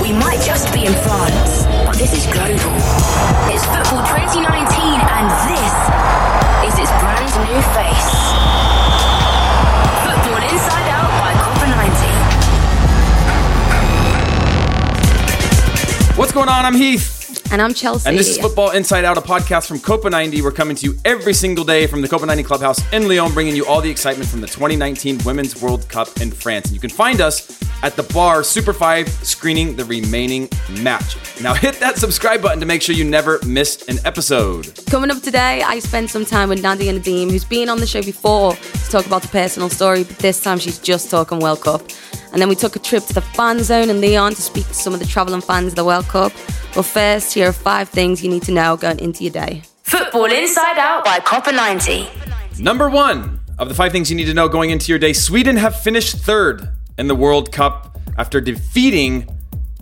We might just be in France, but this is global. It's football 2019, and this is its brand new face. Football Inside Out by Copa 90. What's going on? I'm Heath. And I'm Chelcee. And this is Football Inside Out, a podcast from Copa 90. We're coming to you every single day from the Copa 90 Clubhouse in Lyon, bringing you all the excitement from the 2019 Women's World Cup in France. And you can find us at the bar Super 5 screening the remaining match. Now hit that subscribe button to make sure you never miss an episode. Coming up today, I spent some time with Nadia Nadim, who's been on the show before to talk about the personal story, but this time she's just talking World Cup. And then we took a trip to the fan zone in Lyon to speak to some of the travelling fans of the World Cup. But first, here are five things you need to know going into your day. Football Inside Out by Copa 90. Number one of the five things you need to know going into your day Sweden have finished third in the World Cup after defeating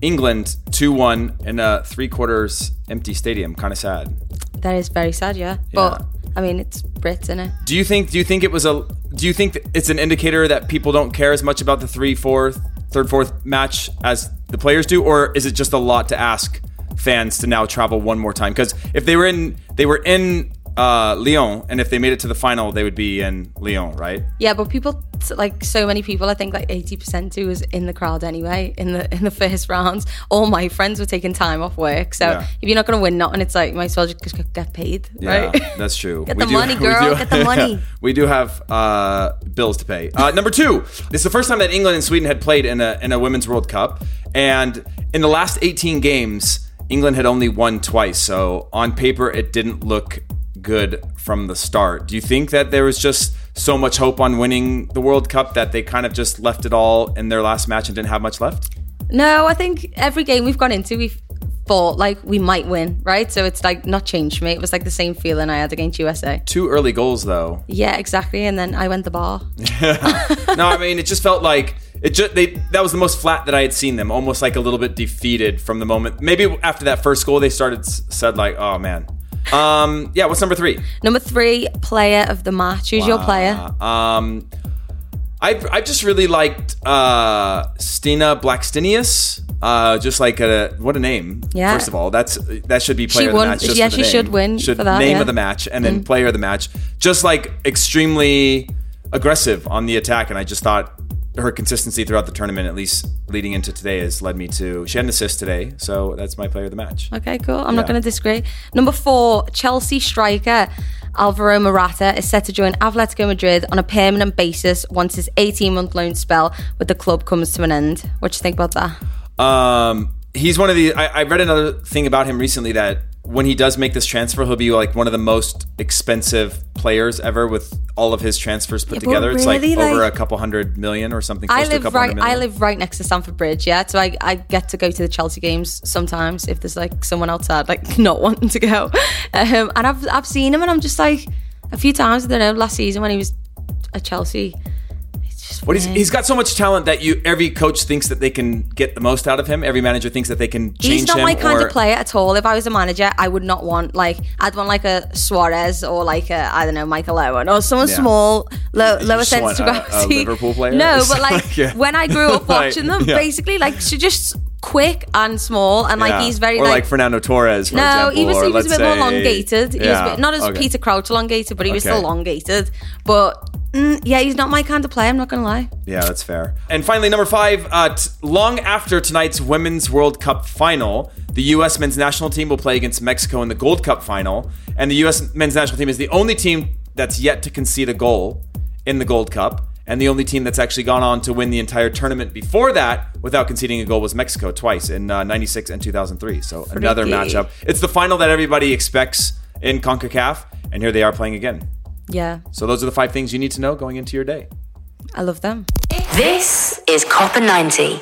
England 2 1 in a three quarters empty stadium. Kind of sad. That is very sad, yeah. But I mean, it's Brits, isn't it? Do you think? Do you think it was a? Do you think it's an indicator that people don't care as much about the three, fourth, third, fourth match as the players do, or is it just a lot to ask fans to now travel one more time? Because if they were in, they were in uh, Lyon, and if they made it to the final, they would be in Lyon, right? Yeah, but people like so many people. I think like eighty percent who was in the crowd anyway in the in the first rounds. All my friends were taking time off work, so Yeah. if you're not going to win nothing, it's like you might as well just get paid, Yeah, right? that's true. Get We the do- money, girl, do- get the money. we do have uh, bills to pay. Uh, number two, this is the first time that England and Sweden had played in a in a women's World Cup, and in the last 18 games, England had only won twice. So on paper, it didn't look good from the start. Do you think that there was just so much hope on winning the World Cup that they kind of just left it all in their last match and didn't have much left? No, I think every game we've gone into, we've thought like we might win, right? So it's like not changed for me. It was like the same feeling I had against USA. Two early goals, though. Yeah, exactly. And then I went the bar. no, I mean it just felt like it just they that was the most flat that I had seen them, almost like a little bit defeated from the moment. Maybe after that first goal, they started said like, "Oh man." Um, yeah, what's number three? Number three, player of the match. Who's your player? Um, I I just really liked uh, Stina Blackstenius. Uh, just like a what a name. Yeah. First of all, that's that should be player of won- the match. Just yeah, she should win Should for that, name yeah. Mm. of the match and then player of the match. Just like extremely aggressive on the attack, and I just thought her consistency throughout the tournament, at least leading into today, has led me to. She had an assist today, so that's my player of the match. Okay, cool. I'm not going to disagree. Number four, Chelsea striker Alvaro Morata is set to join Atletico Madrid on a permanent basis once his 18 month loan spell with the club comes to an end. What do you think about that? Um, he's one of the. I, I read another thing about him recently that when he does make this transfer, he'll be like one of the most expensive players ever with all of his transfers put Yeah, together. It's like really, over a couple hundred million or something. I Close to a live couple right. I live right next to Stamford Bridge, yeah. So I, I get to go to the Chelsea games sometimes if there's like someone outside like not wanting to go, um, and I've I've seen him and I'm just like a few times. I don't know last season when he was at Chelsea. It's just But he's, he's got so much talent that you every coach thinks that they can get the most out of him. Every manager thinks that they can change him. He's not him. my kind or, of player at all. If I was a manager, I would not want like I'd want like a Suarez or like a I don't know Michael Owen or someone Yeah. small, low, You lower sense to a- a. Liverpool player? No, but like like, yeah. when I grew up Like, watching them, yeah. basically like so just quick and small and like Yeah. he's very or like, like. Fernando Torres. For no, example, he was, he was a bit more elongated. He was a bit, not as okay. Peter Crouch elongated, but he was Okay. still elongated. But mm, yeah, he's not my kind of play. I'm not gonna lie. Yeah, that's fair. And finally, number five, uh, t- long after tonight's Women's World Cup final, the U.S. men's national team will play against Mexico in the Gold Cup final. And the U.S. men's national team is the only team that's yet to concede a goal in the Gold Cup. And the only team that's actually gone on to win the entire tournament before that without conceding a goal was Mexico twice in uh, 96 and 2003. So another matchup. It's the final that everybody expects in CONCACAF. And here they are playing again. Yeah, So those are the five things you need to know going into your day. I love them. This is Copa 90.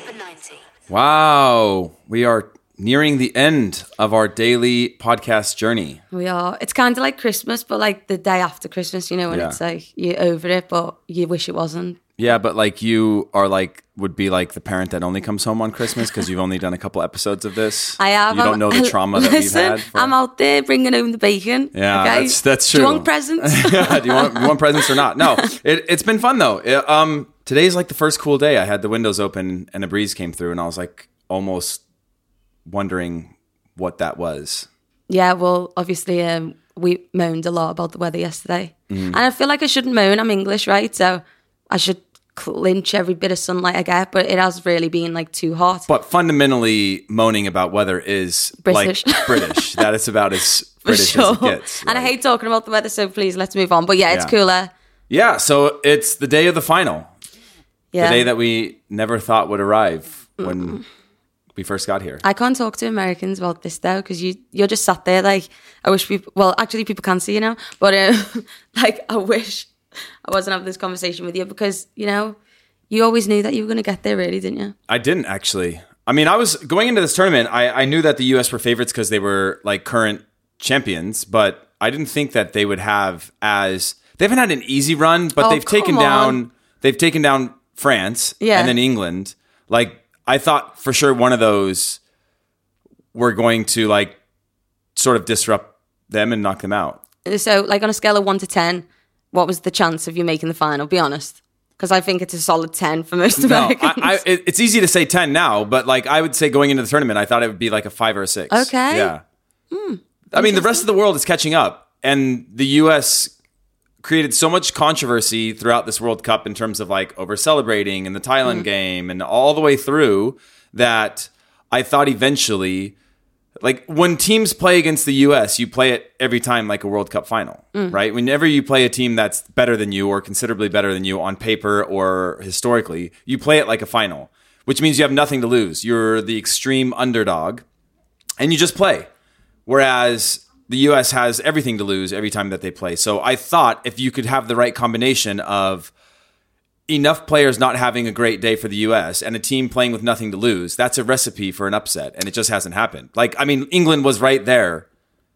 Wow. We are nearing the end of our daily podcast journey. We are. It's kind of like Christmas, but like the day after Christmas, you know, when Yeah. it's like you're over it, but you wish it wasn't. Yeah, but like you are like would be like the parent that only comes home on Christmas because you've only done a couple episodes of this. I have. You don't I'm- know the trauma that we've had. for- I'm out there bringing home the bacon. Yeah, okay? that's- that's Do you true. want presents? Yeah, do you want, you want presents or not? No, it, it's been fun though. It, um, today's like the first cool day. I had the windows open and a breeze came through, and I was like almost wondering what that was. yeah, well, obviously, um, we moaned a lot about the weather yesterday, Mm-hmm. and I feel like I shouldn't moan. I'm English, right? So I should clinch every bit of sunlight I get, but it has really been like too hot. But fundamentally, moaning about weather is British. like British. That is about as British sure. as it gets. And I hate talking about the weather, so please let's move on. But yeah, it's Yeah. cooler. Yeah, so it's the day of the final. Yeah. The day that we never thought would arrive when we first got here. I can't talk to Americans about this though because you you're just sat there like I wish people. Well, actually, people can't see you now, but um, like I wish I wasn't having this conversation with you because you know you always knew that you were going to get there, really, didn't you? I didn't actually. I mean, I was going into this tournament. I, I knew that the U.S. were favorites because they were like current champions, but I didn't think that they would have as they haven't had an easy run, but Oh, they've taken come down they've taken down France Yeah. and then England. Like I thought for sure one of those were going to like sort of disrupt them and knock them out. So, like on a scale of one to ten, what was the chance of you making the final? Be honest, because I think it's a solid ten for most No, Americans. I, I, it- it's easy to say ten now, but like I would say going into the tournament, I thought it would be like a five or a six. Okay. Yeah. Hmm. I mean, the rest of the world is catching up, and the U.S. created so much controversy throughout this World Cup in terms of like over celebrating and the Thailand hmm. game and all the way through that I thought eventually. Like when teams play against the US, you play it every time like a World Cup final, mm. right? Whenever you play a team that's better than you or considerably better than you on paper or historically, you play it like a final, which means you have nothing to lose. You're the extreme underdog and you just play. Whereas the US has everything to lose every time that they play. So I thought if you could have the right combination of enough players not having a great day for the US and a team playing with nothing to lose, that's a recipe for an upset. And it just hasn't happened. Like, I mean, England was right there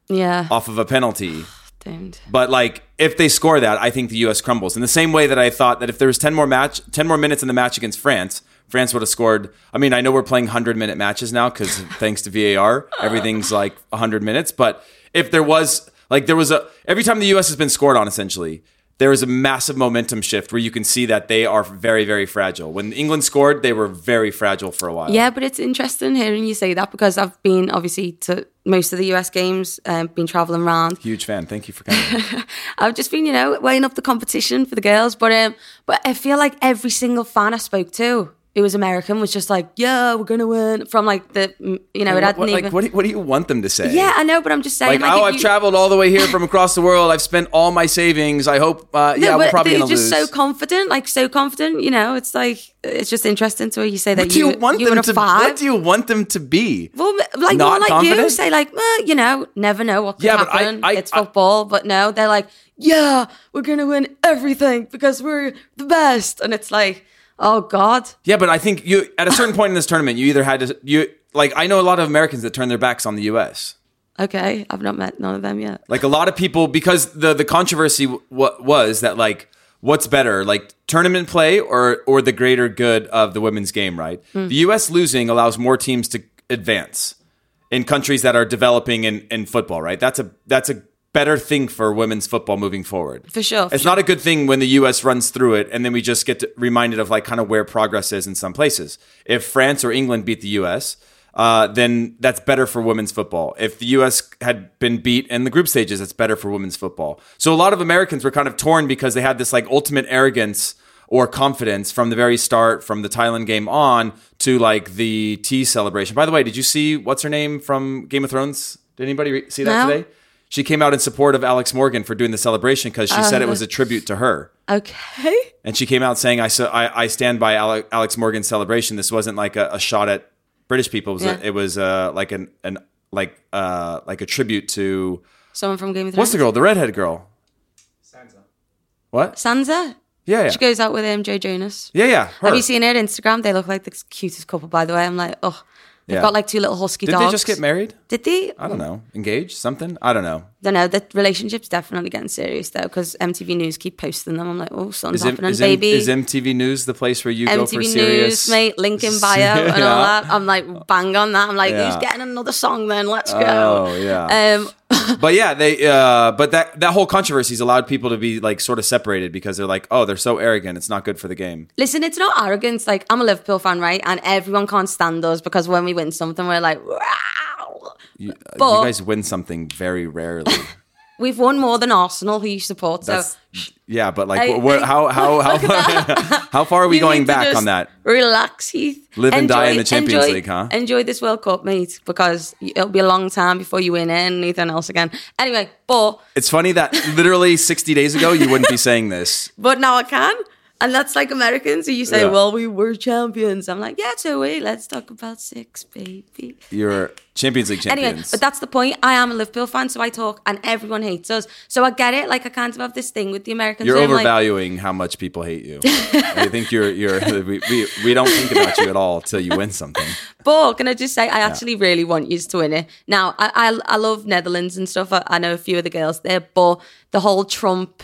yeah, off of a penalty. don't. But like, if they score that, I think the U.S. crumbles. In the same way that I thought that if there was ten more match, ten more minutes in the match against France, France would have scored. I mean, I know we're playing hundred minute matches now because thanks to VAR, everything's like hundred minutes. But if there was like there was a every time the U.S. has been scored on, essentially. There is a massive momentum shift where you can see that they are very, very fragile. When England scored, they were very fragile for a while. Yeah, but it's interesting hearing you say that because I've been obviously to most of the US games, um, been traveling around. Huge fan. Thank you for coming. I've just been, you know, weighing up the competition for the girls. But um, but I feel like every single fan I spoke to who was American was just like, "Yeah, we're gonna win." From like the, you know, it hadn't what- even. like, what, do, what do you want them to say? yeah, I know, but I'm just saying. Like, Like, oh, I've you- traveled all the way here from across the world. I've spent all my savings. I hope, uh, No, yeah, we're probably to just lose. so confident, like so confident. You know, it's like it's just interesting to hear you say that what do you, want you them to? five. What do you want them to be? Well, like Not more like you confident? say, like well, you know, never know what could Yeah, but I- happen. I- it's I- football, but no, they're like, yeah, we're gonna win everything because we're the best, and it's like, oh god, Yeah, but I think you at a certain point in this tournament, you either had to you like I know a lot of Americans that turn their backs on the U.S. okay, I've not met none of them yet. Like a lot of people because the the controversy w- was that like what's better like tournament play or or the greater good of the women's game, right? Hmm. The U.S. losing allows more teams to advance in countries that are developing in in football, right? That's a that's a better thing for women's football moving forward. For sure, for It's not a good thing when the US runs through it and then we just get to, reminded of like kind of where progress is in some places. If France or England beat the US, uh, then that's better for women's football. If the US had been beat in the group stages, it's better for women's football. So a lot of Americans were kind of torn because they had this like ultimate arrogance or confidence from the very start, from the Thailand game on to like the tea celebration. By the way, did you see what's her name from Game of Thrones? Did anybody re- see that No. today? She came out in support of Alex Morgan for doing the celebration because she said it was a tribute to her. okay. And she came out saying, "I so I, I stand by Ale- Alex Morgan's celebration. This wasn't like a, a shot at British people. It was, Yeah. a, it was uh, like an, an like uh, like a tribute to Someone from Game of Thrones. what's the girl, the redhead girl, Sansa. What? Sansa. Yeah, yeah. She goes out with MJ Jonas. Yeah, yeah. her. Have you seen her Instagram? They look like the cutest couple, by the way. I'm like, oh, they've Yeah. got like two little husky Did dogs. Did they just get married? Did they? I don't know. Engaged? Something? I don't know. Don't know. The relationship's definitely getting serious though, because MTV News keep posting them. I'm like, oh, something's Is, happening, is, baby. is MTV News the place where you go for MTV serious? News, mate, link in bio and all that. I'm like, bang on that. I'm like, Yeah. who's getting another song then? Let's go. Oh yeah. Um, but yeah, they. Uh, but that that whole controversy's allowed people to be like sort of separated because they're like, oh, they're so arrogant. It's not good for the game. listen, it's not arrogance. Like, I'm a Liverpool fan, right? And everyone can't stand us because when we win something, we're like, wow. You, uh, But- you guys win something very rarely. We've won more than Arsenal, who you support. So That's yeah, but like, I- how how how how far are we You going back on that? Relax, Heath. Live and die in the Champions enjoy- League, huh? Enjoy this World Cup, mate, because it'll be a long time before you win anything else again. Anyway, but It's funny that literally 60 days ago you wouldn't be saying this. but now I can. And that's like Americans who you say, Yeah. well, we were champions. I'm like, yeah, so we let's talk about six, baby. You're Champions League champions. Anyway, but that's the point. I am a Liverpool fan, so I talk, and everyone hates us. So I get it. Like I kind of have this thing with the Americans. You're I'm like, overvaluing how much people hate you. I think you're you're we, we, we don't think about you at all till you win something. But can I just say, I actually really want you to win it. Now, I I, I love Netherlands and stuff. I, I know a few of the girls there, but the whole Trump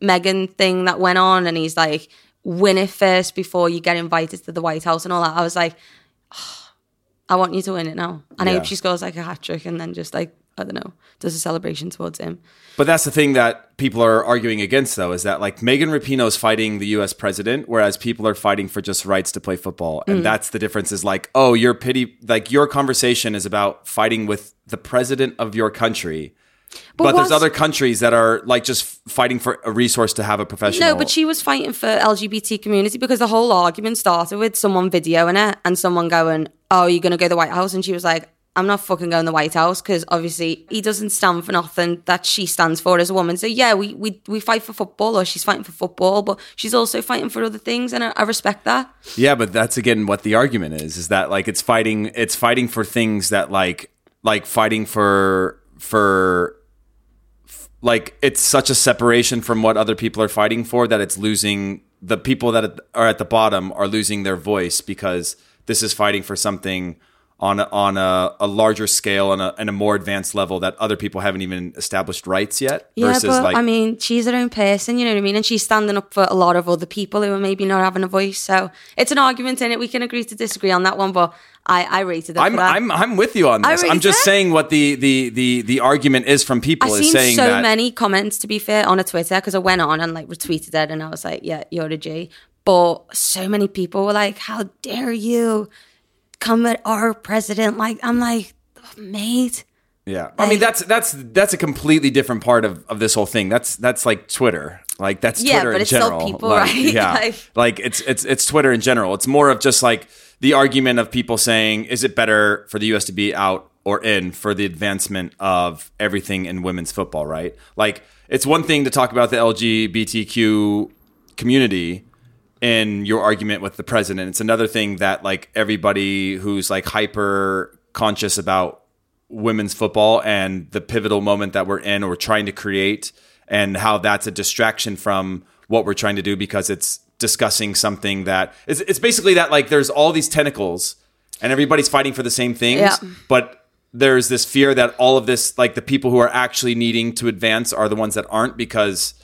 Megan thing that went on, and he's like, win it first before you get invited to the White House and all that. I was like, I want you to win it now. And I Yeah. hope she scores like a hat trick and then just like, I don't know, does a celebration towards him. But that's the thing that people are arguing against, though, is that like Megan Rapinoe is fighting the U.S. president, whereas people are fighting for just rights to play football, Mm. and that's the difference. Is like, oh, your pity, like your conversation is about fighting with the president of your country, but, there's other countries that are like just fighting for a resource to have a professional. No, but she was fighting for LGBT community because the whole argument started with someone videoing it and someone going, "Oh, you're going to go to the White House," and she was like, "I'm not fucking going to the White House because obviously he doesn't stand for nothing that she stands for as a woman." So yeah, we we we fight for football, or she's fighting for football, but she's also fighting for other things, and I, I respect that. Yeah, but that's again what the argument is: is that like it's fighting, it's fighting for things that like, like fighting for for, like it's such a separation from what other people are fighting for that it's losing the people that are at the bottom are losing their voice because this is fighting for something on a, on a, a larger scale and a, and a more advanced level that other people haven't even established rights yet. Yeah, but like I mean, she's her own person, you know what I mean? And she's standing up for a lot of other people who are maybe not having a voice. So it's an argument in it. We can agree to disagree on that one, but I, I rated it. I'm. I'm I'm with you on this. I'm just did. saying what the the the the argument is from people I've is seen saying so that many comments, to be fair, on a Twitter because I went on and like retweeted it, and I was like, "Yeah, you're a G." But so many people were like, "How dare you come at our president?" Like, I'm like, mate. yeah. I mean that's that's that's a completely different part of, of this whole thing. That's that's like Twitter. Like that's Yeah, Twitter but in it's still people, like, right? Yeah. Like- like it's it's it's Twitter in general. It's more of just like the argument of people saying, is it better for the US to be out or in for the advancement of everything in women's football, right? Like it's one thing to talk about the LGBTQ community in your argument with the president. It's another thing that like everybody who's like hyper conscious about women's football and the pivotal moment that we're in or trying to create and how that's a distraction from what we're trying to do because it's discussing something that it's, it's basically that like there's all these tentacles and everybody's fighting for the same things Yeah. but there's this fear that all of this like the people who are actually needing to advance are the ones that aren't because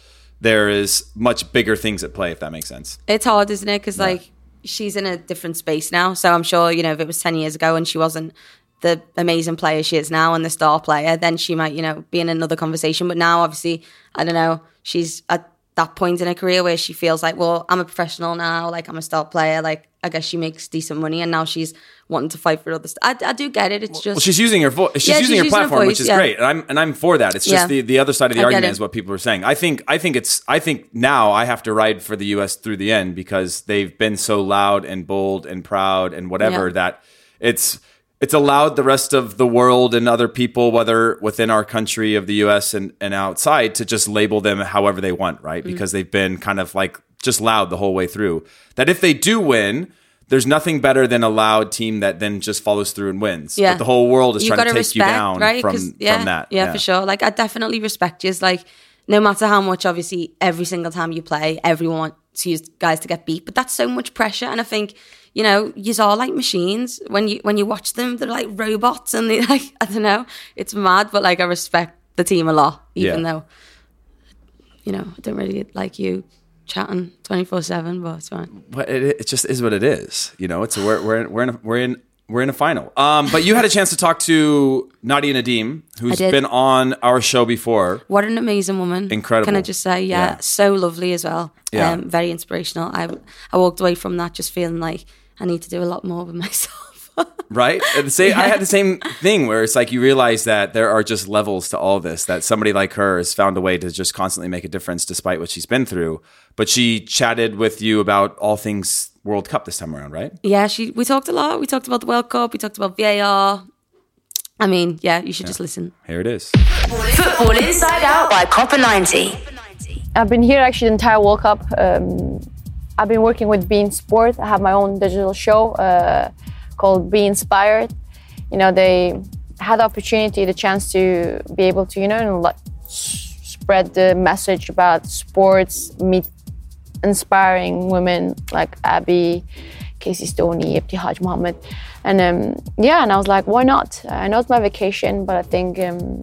there is much bigger things at play if that makes sense It's hard, isn't it? Because like she's in a different space now. So I'm sure you know if it was ten years ago and she wasn't the amazing player she is now and the star player, then she might you know be in another conversation. But now, obviously, I don't know. She's at that point in her career where she feels like, well, I'm a professional now. Like I'm a star player. Like I guess she makes decent money, and now she's wanting to fight for other stuff. I, I do get it. It's just Well, she's using her voice. She's Yeah, using she's her using platform, which is yeah. great, and I'm and I'm for that. It's just Yeah. the, the other side of the I argument is what people are saying. I think I think it's I think now I have to ride for the U.S. through the end because they've been so loud and bold and proud and whatever that it's it's allowed the rest of the world and other people, whether within our country of the U.S. and and outside, to just label them however they want, right? Mm. Because they've been kind of like just loud the whole way through. That if they do win. There's nothing better than a loud team that then just follows through and wins. Yeah. But the whole world is you trying to take you down right? from, yeah, from that. Yeah, for sure. Like I definitely respect you. Like no matter how much, obviously, every single time you play, everyone wants you guys to get beat, but that's so much pressure. And I think, you know, you are all like machines. When you when you watch them, they're like robots, and they like I don't know, it's mad. But like I respect the team a lot, even Yeah. though, you know, I don't really like you chatting twenty four seven, but it's fine. But it, it just is what it is. You know, it's a, we're we're in, we're in a, we're in we're in a final. Um, but you had a chance to talk to Nadia Nadim, who's been on our show before. What an amazing woman! Incredible. Can I just say, yeah, Yeah. so lovely as well. Yeah. Um, very inspirational. I I walked away from that just feeling like I need to do a lot more with myself. Right? And the same, I had the same thing where it's like you realize that there are just levels to all this. That somebody like her has found a way to just constantly make a difference despite what she's been through. But she chatted with you about all things World Cup this time around, right? yeah, she. We talked a lot. We talked about the World Cup. We talked about VAR. I mean, yeah, you should just listen. Here it is. Football Inside Out by Copa 90. I've been here actually the entire World Cup. Um, I've been working with Bein Sport. I have my own digital show uh, called Be Inspired. You know, they had the opportunity, the chance to be able to, you know, spread the message about sports, meet inspiring women like Abby, Casey Stoney, Ibtihaj Muhammad. And um, yeah, and I was like, why not? I know it's my vacation, but I think, um,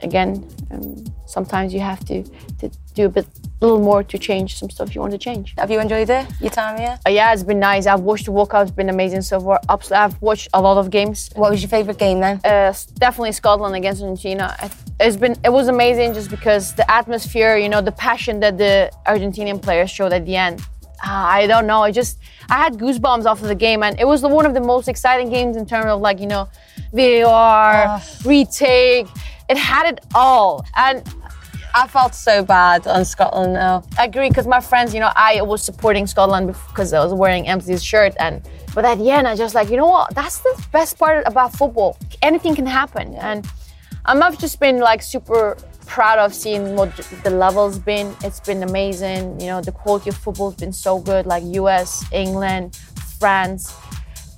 again, um, sometimes you have to, to do a bit, little more to change some stuff you want to change. Have you enjoyed it? Your time here? Uh, yeah, it's been nice. I've watched the. It's been amazing so far. I've watched a lot of games. What was your favourite game then? Uh, definitely Scotland against Argentina. It's been it was amazing just because the atmosphere, you know, the passion that the Argentinian players showed at the end. Ah, I don't know. I just I had goosebumps after the game, and it was the, one of the most exciting games in terms of like you know, VAR, retake. It had it all, and I felt so bad on Scotland now. I agree because my friends, you know, I was supporting Scotland because I was wearing Emily's shirt, and but at the end, I just like, you know what? That's the best part about football. Anything can happen, and um, I've just been like super proud of seeing what the level's been. It's been amazing. You know, the quality of football's been so good. Like U.S., England, France,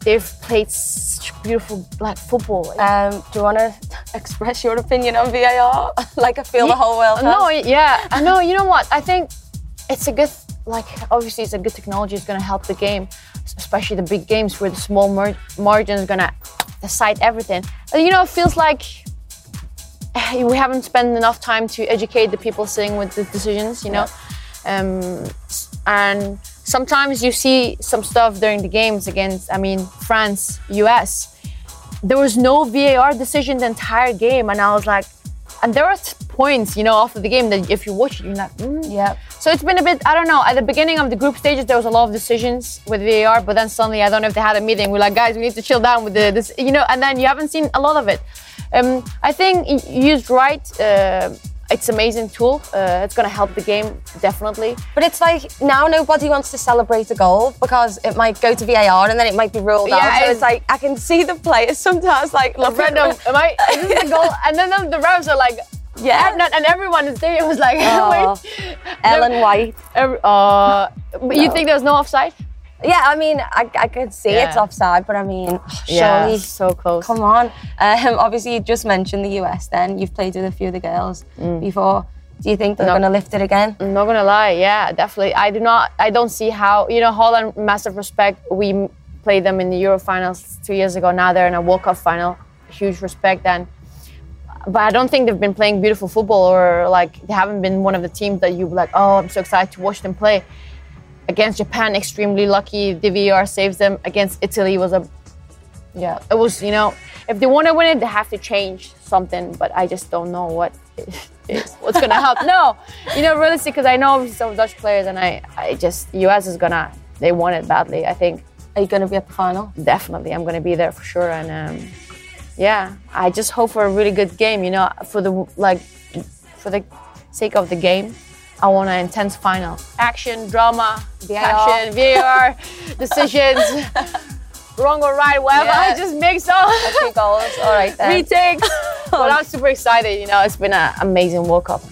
they've played such beautiful like football. Um, do you want to express your opinion on VAR? like I feel the whole world. No, yeah, I know. You know what? I think it's a good, like, obviously, it's a good technology. It's going to help the game, especially the big games where the small mar- margin is going to decide everything. You know, it feels like we haven't spent enough time to educate the people sitting with the decisions. You know, um, and sometimes you see some stuff during the games against, I mean, France, US there was no VAR decision the entire game, and I was like, and there were points, you know, after the game that if you watch it, you're like, mm. Yeah. So it's been a bit, I don't know. At the beginning of the group stages, there was a lot of decisions with VAR, but then suddenly, I don't know if they had a meeting. We're like, guys, we need to chill down with the, this, you know, and then you haven't seen a lot of it. Um, I think used right, uh, it's an amazing tool. Uh, it's going to help the game definitely. But it's like now nobody wants to celebrate a goal because it might go to VAR and then it might be ruled Yeah, out. So it's- like I can see the players sometimes like look Random, am I? Is this the goal? And then the, the refs are like, Yeah. and, and everyone is there. It was like, Oh, wait. Ellen White. Uh, but you think there's no offside? Yeah, I mean, I, I could see it's offside, but I mean, surely, so close. come on. Um, obviously, you just mentioned the US. Then you've played with a few of the girls before. Do you think they're No. going to lift it again? I'm not gonna lie, yeah, definitely. I do not. I don't see how. You know, Holland, massive respect. We played them in the Euro finals two years ago. Now they're in a World Cup final. Huge respect. And but I don't think they've been playing beautiful football or like they haven't been one of the teams that you like. Oh, I'm so excited to watch them play. Against Japan, extremely lucky. The VAR saves them. Against Italy was a yeah. It was you know if they want to win it, they have to change something. But I just don't know what is. What's gonna help? No, you know, realistically, because I know some Dutch players, and I, I just US is gonna. They want it badly. I think Are you going to be at the final? definitely I'm gonna be there for sure. And um, yeah, I just hope for a really good game. You know, for the like, for the sake of the game. I want an intense final. Action, drama, passion, VAR, decisions, wrong or right, whatever. Yeah. I just mix up. Two goals. All right then. retakes. but I'm super excited. You know, it's been an amazing World Cup.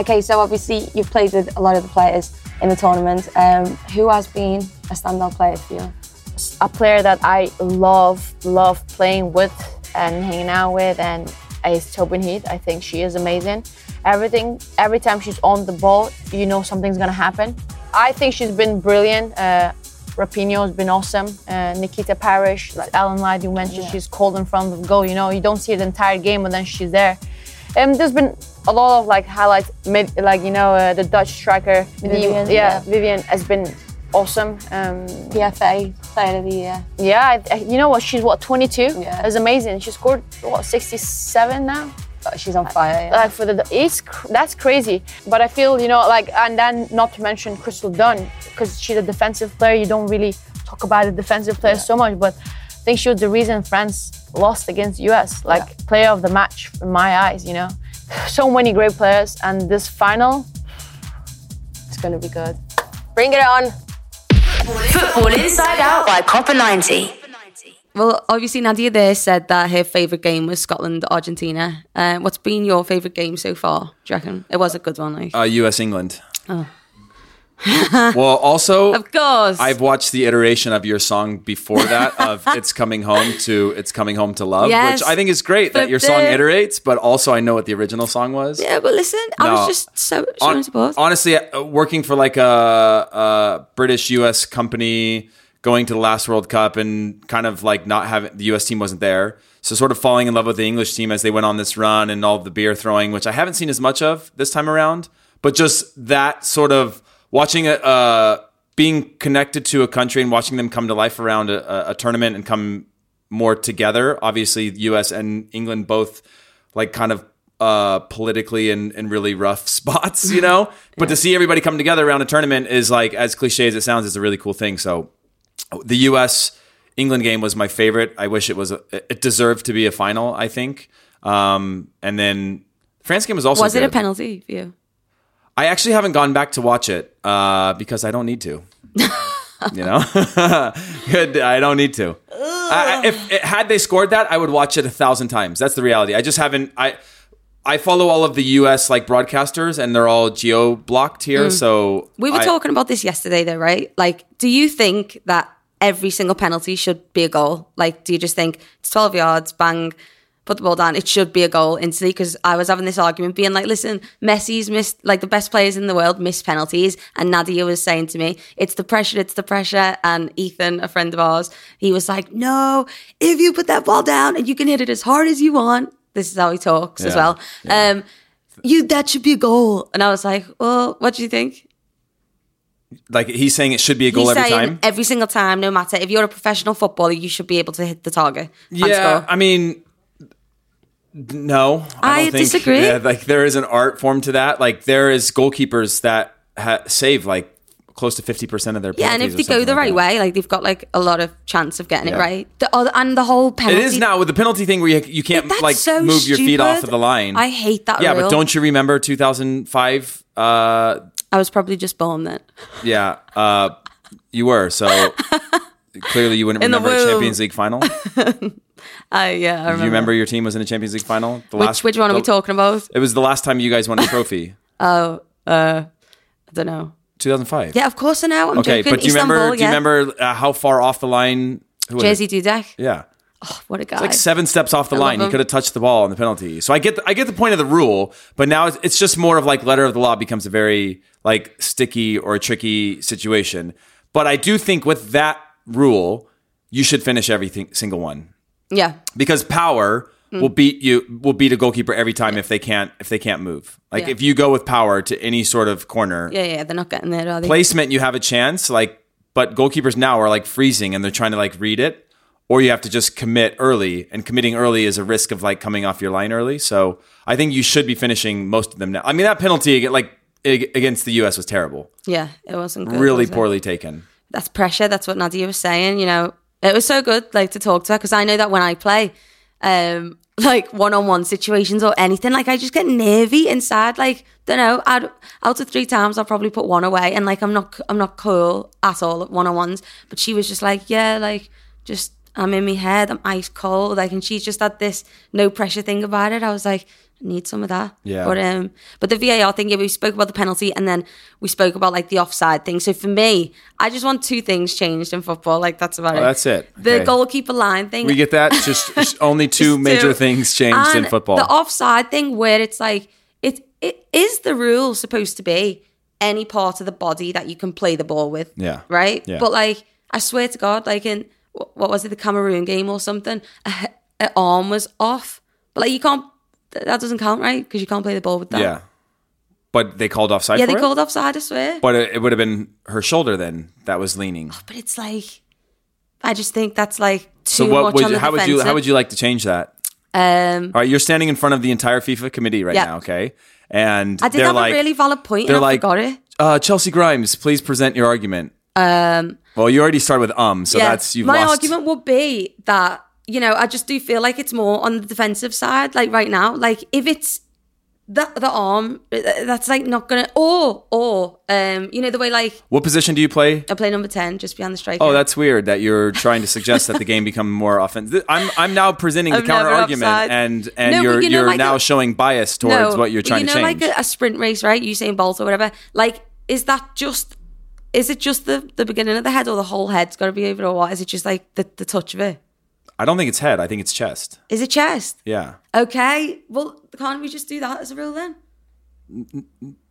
Okay, so obviously you've played with a lot of the players in the tournament. Um, who has been a standout player for you? A player that I love, love playing with and hanging out with, and is Tobin Heath. I think she is amazing. Everything. Every time she's on the ball, you know something's gonna happen. I think she's been brilliant. Uh, Rapinoe has been awesome. Uh, Nikita Parris, like Ellen White, you mentioned, she's cold in front of goal. You know, you don't see the entire game, but then she's there. Um, there's been a lot of like highlights, mid, like you know, uh, the Dutch striker, Vivian, yeah, yeah. Vivian has been awesome. Um, PFA Player of the Year. yeah, I, I- you know what? She's what 22. Yeah. It's amazing. She scored what 67 now. Oh, she's on fire. Yeah. Like for the, it's that's crazy. But I feel you know like, and then not to mention Crystal Dunn because she's a defensive player. You don't really talk about the defensive players so much, but I think she was the reason France lost against US. Like Yeah. player of the match in my eyes. You know, so many great players, and this final, it's going to be good. Bring it on. Football Inside Out by Copa 90. Well, obviously Nadia there said that her favourite game was Scotland Argentina. Uh, what's been your favourite game so far? Do you reckon it was a good one? Like, Uh, U.S. England. well, also, of course. I've watched the iteration of your song before that of "It's Coming Home to It's Coming Home to Love," Yes. which I think is great that your song the- iterates, but also I know what the original song was. yeah, but listen, I was just so support. honestly, uh, working for like a, a British U.S. company, going to the last World Cup, and kind of like not having the U.S. team wasn't there, so sort of falling in love with the English team as they went on this run and all the beer throwing, which I haven't seen as much of this time around, but just that sort of watching a. Uh, being connected to a country and watching them come to life around a, a, tournament and come more together. Obviously, U.S. and England both like kind of uh, politically in, in really rough spots, you know. But to see everybody come together around a tournament is like as cliche as it sounds, is a really cool thing. So the U.S. England game was my favorite. I wish it was. A, it deserved to be a final. I think. Um, and then France game was also. was it a penalty for you? I actually haven't gone back to watch it uh, because I don't need to. you know, Good, I don't need to. I, if it, had they scored that, I would watch it a thousand times. That's the reality. I just haven't. I I follow all of the U.S. like broadcasters, and they're all geo blocked here. So We were I- talking about this yesterday, though, right? Like, do you think that every single penalty should be a goal? Like, do you just think it's 12 yards, bang, put the ball down, it should be a goal instantly? Because I was having this argument being like, listen, Messi's missed, like, the best players in the world miss penalties. And Nadia was saying to me, it's the pressure, it's the pressure. And Ethan, a friend of ours, he was like, no, if you put that ball down and you can hit it as hard as you want, this is how he talks as Yeah, well. Um, you that should be a goal. And I was like, well, what do you think? Like he's saying it should be a goal He's every saying time. every single time, no matter if you're a professional footballer, you should be able to hit the target. Yeah. I mean, no, I don't think, disagree. yeah, like there is an art form to that. Like there is goalkeepers that ha- save like close to fifty percent of their. yeah, and if they go the like right that. way, like they've got like a lot of chance of getting Yeah. it right. The other and the whole It penalty. is now with the penalty thing where you, you can't like so move your feet off of the line. I hate that Yeah, rule. but don't you remember 2005? Uh, I was probably just born then. yeah, uh, you were. So clearly you wouldn't In the remember a. Champions League final. Do I yeah, I remember. you remember your team was in a Champions League final? The which which one are we talking about? It was the last time you guys won a trophy. Oh, uh, I don't know. 2005. Yeah, of course I know. I'm Okay, joking. but do you Istanbul, remember? Do you remember uh, how far off the line? Who Jerzy? Dudek? Yeah, What a guy. like seven steps off the I line. He could have touched the ball on the penalty. So I get the, I get the point of the rule, but now it's, it's just more of like letter of the law becomes a very like sticky or tricky situation. But I do think with that rule, you should finish every single one yeah, because power Mm. will beat you will beat a goalkeeper every time if they can't if they can't move. Like Yeah. if you go with power to any sort of corner, yeah, yeah. They're not getting there, placement you have a chance like but goalkeepers now are like freezing and they're trying to like read it or you have to just commit early and committing early is a risk of like coming off your line early so i think you should be finishing most of them now i mean that penalty like against the us was terrible Yeah, it wasn't good. really was it? poorly taken that's pressure. That's what Nadia was saying. You know, it was so good like to talk to her because I know that when I play, um, like one-on-one situations or anything, like I just get nervy inside. Like, don't know, I'd, out of three times, I'll probably put one away, and like I'm not, I'm not cool at all at one-on-ones. But she was just like, yeah, like just I'm in my head, I'm ice cold, like, and she's just had this no pressure thing about it. I was like. I Need some of that, Yeah. But um, but the VAR thing, yeah, we spoke about the penalty, and then we spoke about like the offside thing. So for me, I just want two things changed in football. Like that's about it. Oh, that's it. The Okay. goalkeeper line thing. we get that just, just only two Just major two. things changed in football The offside thing, where it's like it it is the rule supposed to be any part of the body that you can play the ball with. Yeah. Right. Yeah. But like, I swear to God, like in what was it, the Cameroon game or something, a, he- arm was off. But like, you can't. That doesn't count, right? Because you can't play the ball with that. Yeah. But they called offside Yeah, they it? called offside. I swear. But it, it would have been her shoulder then that was leaning. But it's like, I just think that's like too So what much would you, how would you how would you like to change that? Um, All right, you're standing in front of the entire FIFA committee right Yeah. now, okay? And I did they're have like, a really valid point, they're and I like, forgot it. Uh, Chelcee Grimes, please present your argument. Um, well, you already started with um, so that's you've my lost. argument would be that you know I just do feel like it's more on the defensive side. Like right now, like if it's the the arm, uh, that's like not gonna. Or or um, you know the way like What position do you play? I play number ten just behind the striker. Oh, that's weird that you're trying to suggest that the game become more offensive. I'm I'm now presenting the I'm counter argument, offside. and and No, you're you know, you're like now a- showing bias towards what you're trying you know, to change. You know, like a, a sprint race, right? Usain Bolt or whatever. Like, is that just? Is it just the the beginning of the head, or the whole head's got to be over, or what? Is it just like the the touch of it? I don't think it's head. I think it's chest. Is it chest? Yeah. Okay. Well, can't we just do that as a rule then?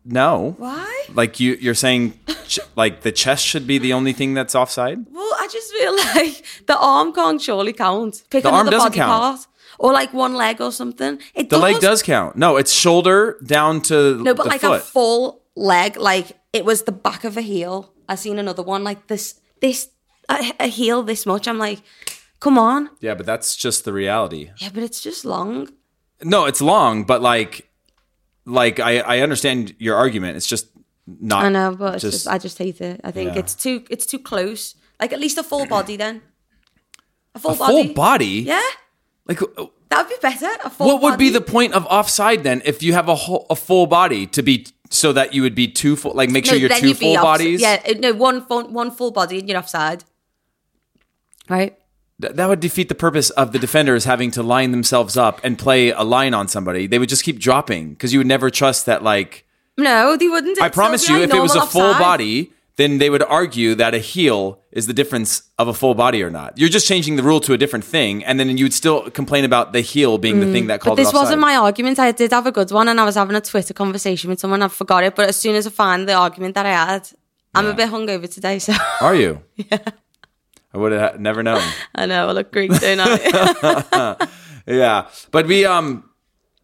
No. Why? Like you you're saying, ch- like the chest should be the only thing that's offside. Well, I just feel like the arm can't surely count. Pick The arm doesn't body count. part. Or like one leg or something. It The does. leg does count. No, it's shoulder down to No, but like foot. a full leg, like it was the back of a heel. I seen another one like this, this a, a heel this much. I'm like, come on. yeah, but that's just the reality. Yeah, but it's just long. No, it's long, but like, like I I understand your argument. It's just not. I know, but it's just- just, I just hate it. I think Yeah. it's too it's too close. Like at least a full body then. A full a body. full body. Yeah, Like, uh, that would be better. A full. what would be the point of offside then if you have a whole a full body to be so that you would be two full like make sure you're 2 full off- bodies? Yeah, no, one full one full body and you're offside. Right. Th- that would defeat the purpose of the defenders having to line themselves up and play a line on somebody. They would just keep dropping because you would never trust that. Like, No, they wouldn't. I promise you, like if it was a full offside. body, then they would argue that a heel is the difference of a full body or not. You're just changing the rule to a different thing, and then you would still complain about the heel being the thing that But this wasn't my argument. I did have a good one, and I was having a Twitter conversation with someone. I forgot it, but as soon as I find the argument that I had, I'm a bit hungover today, so Are you? Yeah. I would have never known. I know I look Greek, don't I? yeah, but we um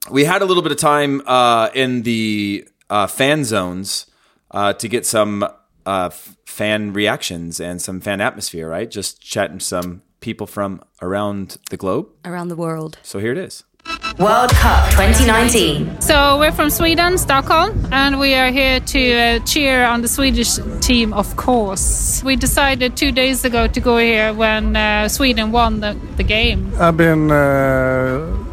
we had a little bit of time uh, in the uh, fan zones uh, to get some uh, f- fan reactions and some fan atmosphere. Right, just chatting some people from around the globe. Around the world. So here it is. World Cup 2019. So we're from Sweden, Stockholm, and we are here to uh, cheer on the Swedish team, of course. We decided two days ago to go here when uh, Sweden won the, the game. I've been uh,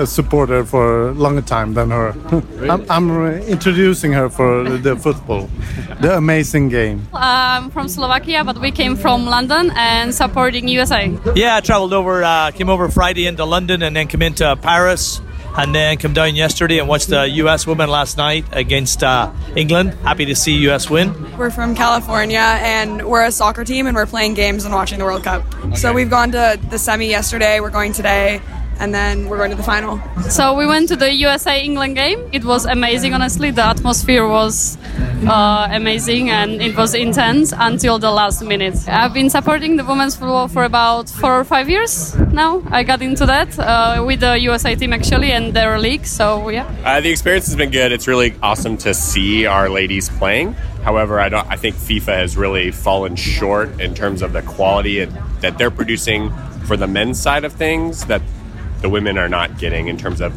a supporter for a longer time than her. I'm, I'm uh, introducing her for the football, the amazing game. I'm from Slovakia, but we came from London and supporting USA. Yeah, I traveled over, uh, came over Friday into London and then came into Paris and then come down yesterday and watched the US women last night against uh, England. Happy to see US win. We're from California and we're a soccer team and we're playing games and watching the World Cup. So we've gone to the semi yesterday, we're going today, and then we're going to the final. So we went to the USA England game. It was amazing, honestly. The atmosphere was uh, amazing and it was intense until the last minute. I've been supporting the women's football for about four or five years now. I got into that uh, with the USA team actually and their league. So yeah. Uh, the experience has been good. It's really awesome to see our ladies playing. However, I don't. I think FIFA has really fallen short in terms of the quality that they're producing for the men's side of things that the women are not getting in terms of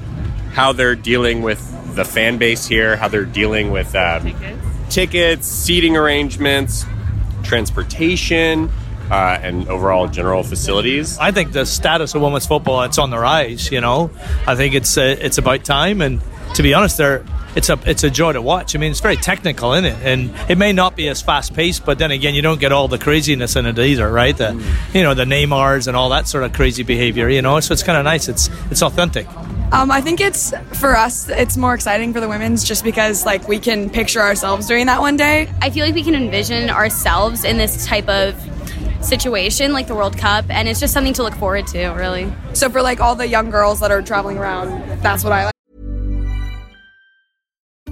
how they're dealing with the fan base here, how they're dealing with um, tickets, seating arrangements, transportation, uh, and overall general facilities. I think the status of women's football it's on the rise. You know, I think it's uh, it's about time. And to be honest, they're it's a it's a joy to watch. I mean, it's very technical in it, and it may not be as fast paced, but then again, you don't get all the craziness in it either, right? The you know the Neymars and all that sort of crazy behavior. You know, so it's kind of nice. It's it's authentic. Um, I think it's for us. It's more exciting for the women's just because like we can picture ourselves doing that one day. I feel like we can envision ourselves in this type of situation, like the World Cup, and it's just something to look forward to, really. So for like all the young girls that are traveling around, that's what I like.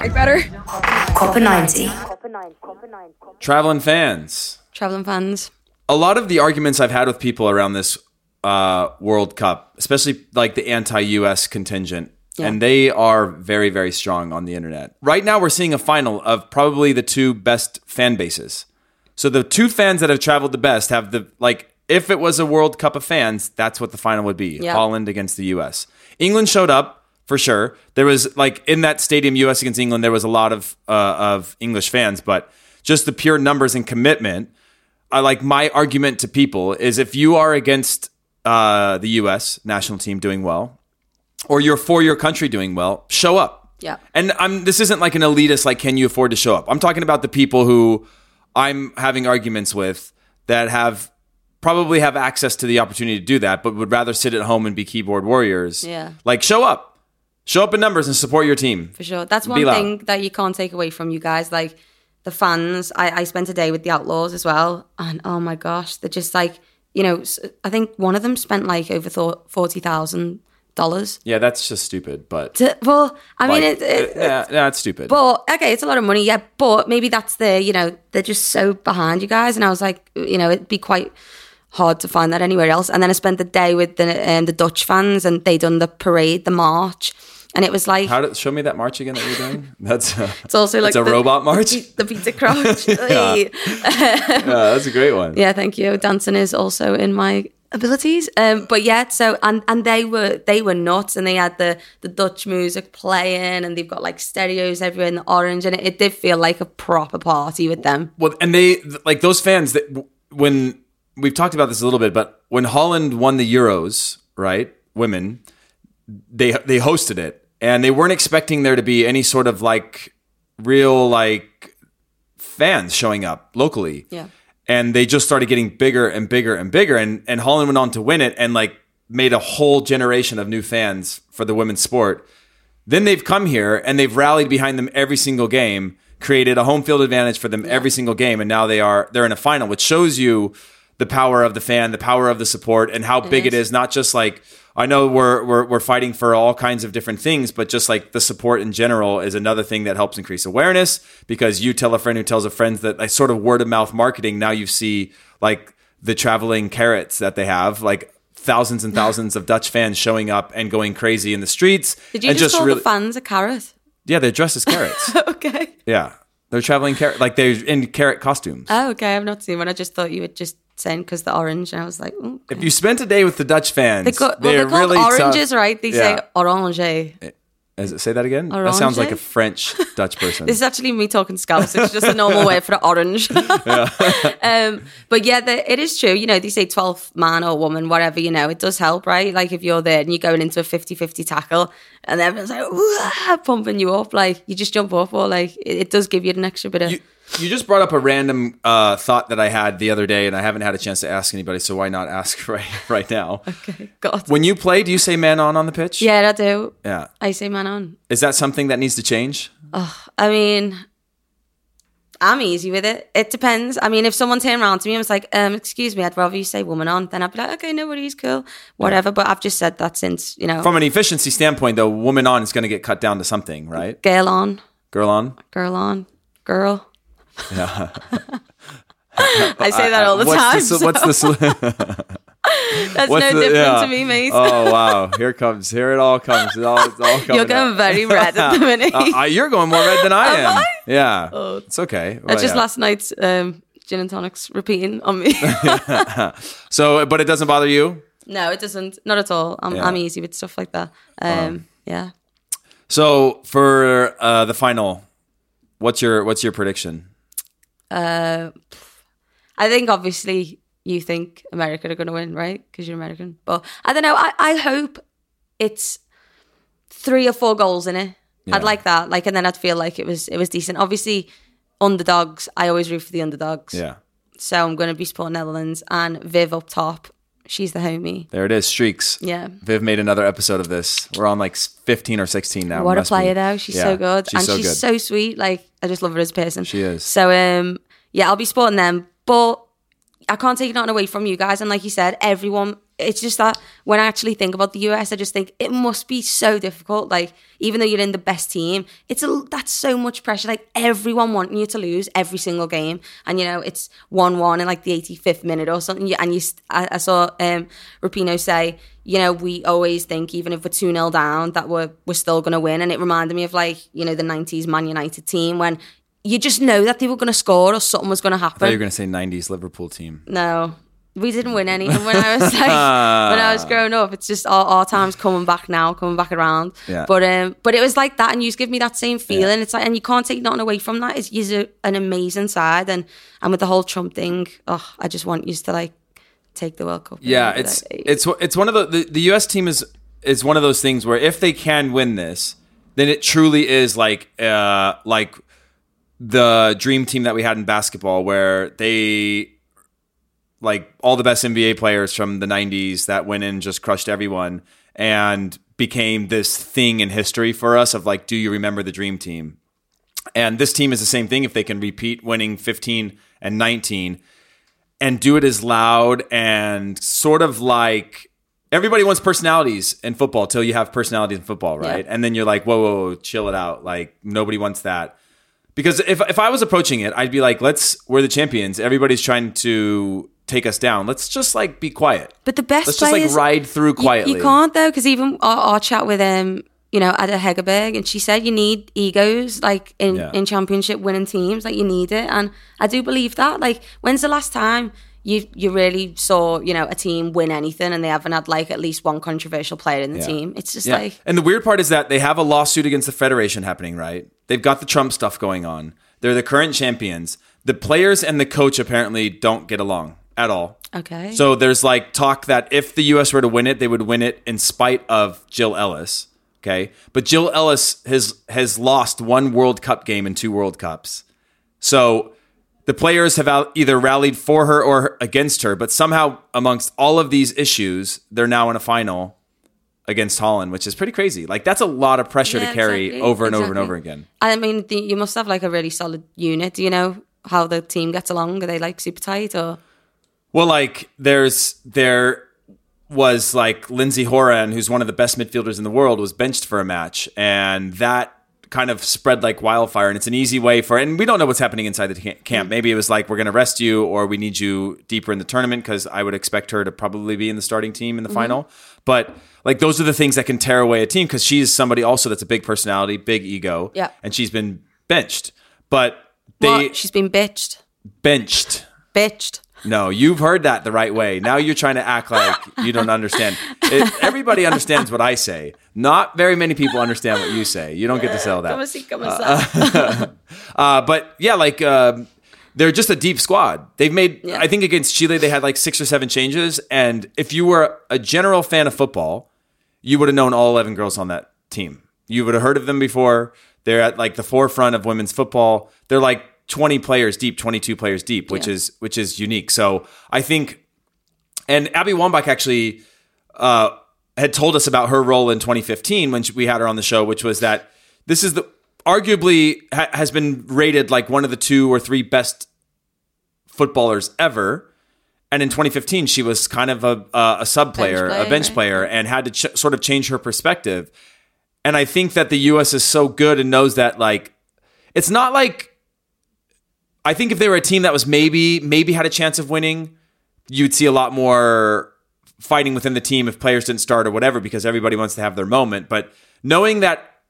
Like better. Copa 90. Traveling fans. Traveling fans. A lot of the arguments I've had with people around this uh, World Cup, especially like the anti-US contingent, Yeah. and they are very, very strong on the internet. Right now, we're seeing a final of probably the two best fan bases. So the two fans that have traveled the best have the like. If it was a World Cup of fans, that's what the final would be: Yeah. Holland against the U.S. England showed up for sure. There was like in that stadium, U.S. against England, there was a lot of uh, of English fans, but just the pure numbers and commitment. I like my argument to people is if you are against uh, the U.S. national team doing well, or you're for your country doing well, show up. Yeah. And I'm this isn't like an elitist like can you afford to show up? I'm talking about the people who I'm having arguments with that have probably have access to the opportunity to do that, but would rather sit at home and be keyboard warriors. Yeah. Like show up. Show up in numbers and support your team. For sure. That's one thing that you can't take away from you guys. Like the fans, I, I spent a day with the Outlaws as well. And oh my gosh, they're just like, you know, I think one of them spent like over $40,000. Yeah, that's just stupid, but To, well, I mean, like, it, it, uh, yeah, yeah, it's stupid. But okay, it's a lot of money, yeah. But maybe that's the you know they're just so behind you guys, and I was like, you know, it'd be quite hard to find that anywhere else. And then I spent the day with the um, the Dutch fans, and they done the parade, the march, and it was like How did show me that march again that you're doing? That's uh, it's also like it's a the- robot march. the Peter Crouch. Yeah. yeah, that's a great one. Yeah, thank you. Dancing is also in my abilities. Um, but yeah, so and and they were they were nuts, and they had the the Dutch music playing, and they've got like stereos everywhere in the orange, and it, it did feel like a proper party with them. Well, and they like those fans that when we've talked about this a little bit, but when Holland won the Euros, right, women, they they hosted it, and they weren't expecting there to be any sort of like real like fans showing up locally. Yeah. and they just started getting bigger and bigger and bigger and and Holland went on to win it and like made a whole generation of new fans for the women's sport. Then they've come here and they've rallied behind them every single game, created a home field advantage for them every single game and now they are they're in a final which shows you the power of the fan, the power of the support and how It big it is. is not just like I know we're, we're we're fighting for all kinds of different things, but just like the support in general is another thing that helps increase awareness because you tell a friend who tells a friend that like sort of word of mouth marketing. Now you see like the traveling carrots that they have, like thousands and thousands of Dutch fans showing up and going crazy in the streets. Did you and just, call the fans a carrot? yeah, they're dressed as carrots. okay. yeah, they're traveling carrot like they're in carrot costumes. Oh, okay. I've not seen one. I just thought you would just saying because the orange, and I was like, oh. If you spent a day with the Dutch fans, They got, well, they're they're called really oranges, tough. right? They Yeah. say orange. Is it, say that again? That sounds like a French Dutch person. This is actually me talking Scouse. It's just a normal way for the orange. um, but yeah, the, it is true. You know, they say 12 man or woman, whatever, you know, it does help, right? Like if you're there and you're going into a 50 50 tackle and everyone's like, pumping you up, like you just jump up or like it, it does give you an extra bit of. You, you just brought up a random uh, thought that I had the other day, and I haven't had a chance to ask anybody, so why not ask right right now? Okay, God. When you play, do you say "man on" on the pitch? Yeah, I do. Yeah. I say man on. Is that something that needs to change? Oh, I mean, I'm easy with it. It depends. I mean, if someone turned around to me and was like, um, excuse me, I'd rather you say woman on, then I'd be like, okay, no worries, cool, whatever. But I've just said that since, you know, From an efficiency standpoint, though, woman on is going to get cut down to something, right? girl on, Girl on. girl on, girl. Yeah. I say that all the what's time. The, so- what's the? That's What's no the- different yeah. to me, mate. Oh wow, here it comes. Here it all comes. It all, it's all coming You're going up. very red at the minute. Uh, uh, you're going more red than I Am am. I? Yeah, Oh. it's okay. That's Well, just yeah. last night's um, gin and tonics repeating on me. so, but it doesn't bother you. no, it doesn't. Not at all. I'm, Yeah. I'm easy with stuff like that. Um, yeah. So for uh, the final, what's your what's your prediction? Uh, I think obviously you think America are going to win, right? Because you're American. But I don't know. I, I hope it's three or four goals in it. Yeah. I'd like that. Like, and then I'd feel like it was it was decent. Obviously, underdogs. I always root for the underdogs. Yeah, So I'm going to be supporting Netherlands and Viv up top. She's the homie. there it is. Streaks. Yeah. Viv made another episode of this. We're on like 15 or 16 now. what a Must be. player though. She's Yeah, so good. She's and so she's good. so sweet. Like I just love her as a person. She is. So um yeah, I'll be supporting them. But I can't take it nothing away from you guys. And like you said, everyone it's just that when I actually think about the US, I just think it must be so difficult. Like, even though you're in the best team, it's a that's so much pressure. Like everyone wanting you to lose every single game. And you know, it's one one in like the 85th minute or something. And you I, I saw um Rapinoe say, you know, we always think even if we're 2 0 down, that we're we're still gonna win. And it reminded me of like, you know, the nineties Man United team when you just know that they were going to score or something was going to I thought happen. you were going to say 90s Liverpool team. No, we didn't win any. And when I was like, when I was growing up, it's just our, our time's coming back now, coming back around. Yeah. But um, but it was like that, and you just give me that same feeling. It's like, and you can't take nothing away from that. It's you're an amazing side, and and with the whole Trump thing, oh, I just want you to like take the World Cup. Yeah, it's like, it's it's one of the, the the U.S. team is is one of those things where if they can win this, then it truly is like uh like the dream team that we had in basketball, where they like all the best NBA players from the '90s that went in and just crushed everyone and became this thing in history for us of like, do you remember the dream team? And this team is the same thing if they can repeat winning 15 and 19 and do it as loud and sort of like everybody wants personalities in football till you have personalities in football, right? Yeah. And then you're like, whoa, whoa, whoa, chill it out. Like nobody wants that. Because if if I was approaching it, I'd be like, let's we're the champions. Everybody's trying to take us down. Let's just like be quiet. But the best Let's just like ride through You- quietly. You, can't though, because even our, our chat with um, you know, Ada Hegerberg, and she said you need egos like in Yeah. in championship winning teams, like you need it, and I do believe that. Like, when's the last time? You, you really saw you know a team win anything and they haven't had like at least one controversial player in the Yeah. team. It's just Yeah. like and the weird part is that they have a lawsuit against the federation happening, right? They've got the Trump stuff going on. They're the current champions. The players and the coach apparently don't get along at all. okay. So there's like talk that if the US were to win it, they would win it in spite of Jill Ellis. Okay. But Jill Ellis has has lost one World Cup game in two World Cups. So the players have either rallied for her or against her, but somehow amongst all of these issues, they're now in a final against Holland, which is pretty crazy. Like that's a lot of pressure Yeah, to carry exactly, over and over and over again. I mean, the, you must have like a really solid unit. Do you know how the team gets along? Are they like super tight or? Well, like there's there was like Lindsey Horan, who's one of the best midfielders in the world, was benched for a match, and that kind of spread like wildfire. And it's an easy way for, and we don't know what's happening inside the camp. Maybe it was like we're going to rest you, or we need you deeper in the tournament because I would expect her to probably be in the starting team in the mm-hmm. final. But like those are the things that can tear away a team because she's somebody also that's a big personality, big ego, Yeah. and she's been benched. But they What? She's been bitched. benched. Bitched. No, you've heard that the right way. Now you're trying to act like you don't understand. It, everybody understands what I say. Not very many people understand what you say. You don't get to sell that. on, Uh, but yeah, like um, they're just a deep squad. They've made. Yeah. I think against Chile they had like six or seven changes. And if you were a general fan of football, you would have known all eleven girls on that team. You would have heard of them before. They're at like the forefront of women's football. They're like 20 players deep, 22 players deep, which Yeah. is which is unique. So I think, and Abby Wambach actually uh, had told us about her role in 2015 when she, we had her on the show, which was that this is the arguably ha- has been rated like one of the two or three best footballers ever. And in 2015, she was kind of a a, a sub player, player, a bench right? player, and had to ch- sort of change her perspective. And I think that the U.S. is so good and knows that like it's not like I think if they were a team that was maybe maybe had a chance of winning, you'd see a lot more fighting within the team if players didn't start or whatever because everybody wants to have their moment. But knowing that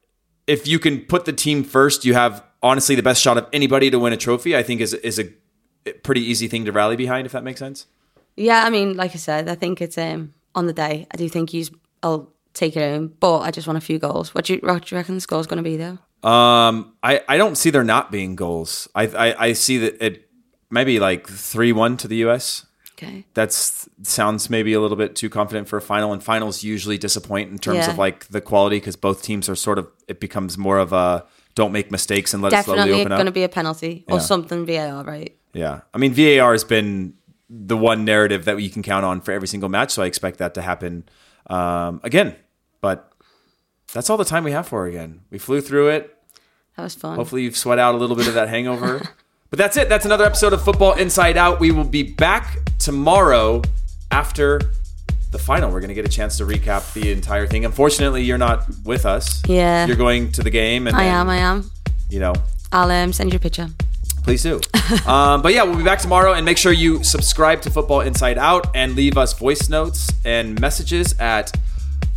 if you can put the team first, you have honestly the best shot of anybody to win a trophy. I think is is a pretty easy thing to rally behind. If that makes sense. Yeah, I mean, like I said, I think it's um, on the day. I do think he's. I'll take it home, but I just want a few goals. What do you, what do you reckon the score's going to be though? Um, I, I don't see there not being goals. I I, I see that it maybe like three one to the U.S. Okay. That's sounds maybe a little bit too confident for a final, and finals usually disappoint in terms Yeah. of like the quality because both teams are sort of it becomes more of a don't make mistakes and let it slowly Definitely open up. going to be a penalty or Yeah. something VAR, right? Yeah. I mean, VAR has been the one narrative that you can count on for every single match. So I expect that to happen um, again. But that's all the time we have for again. We flew through it. That was fun. Hopefully, you've sweat out a little bit of that hangover. but that's it. That's another episode of Football Inside Out. We will be back tomorrow after the final. We're going to get a chance to recap the entire thing. Unfortunately, you're not with us. Yeah. You're going to the game. And I then, am. I am. You know, I'll um, send you a picture. Please do. um, but yeah, we'll be back tomorrow and make sure you subscribe to Football Inside Out and leave us voice notes and messages at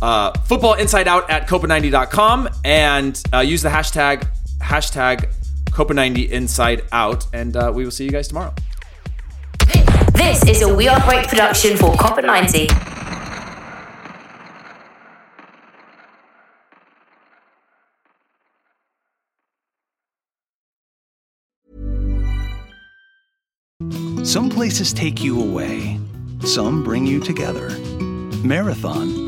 uh, out at copa90.com and uh, use the hashtag hashtag copa90 inside out and uh, we will see you guys tomorrow. This is a We Are Great production for Copa 90. Some places take you away, some bring you together. Marathon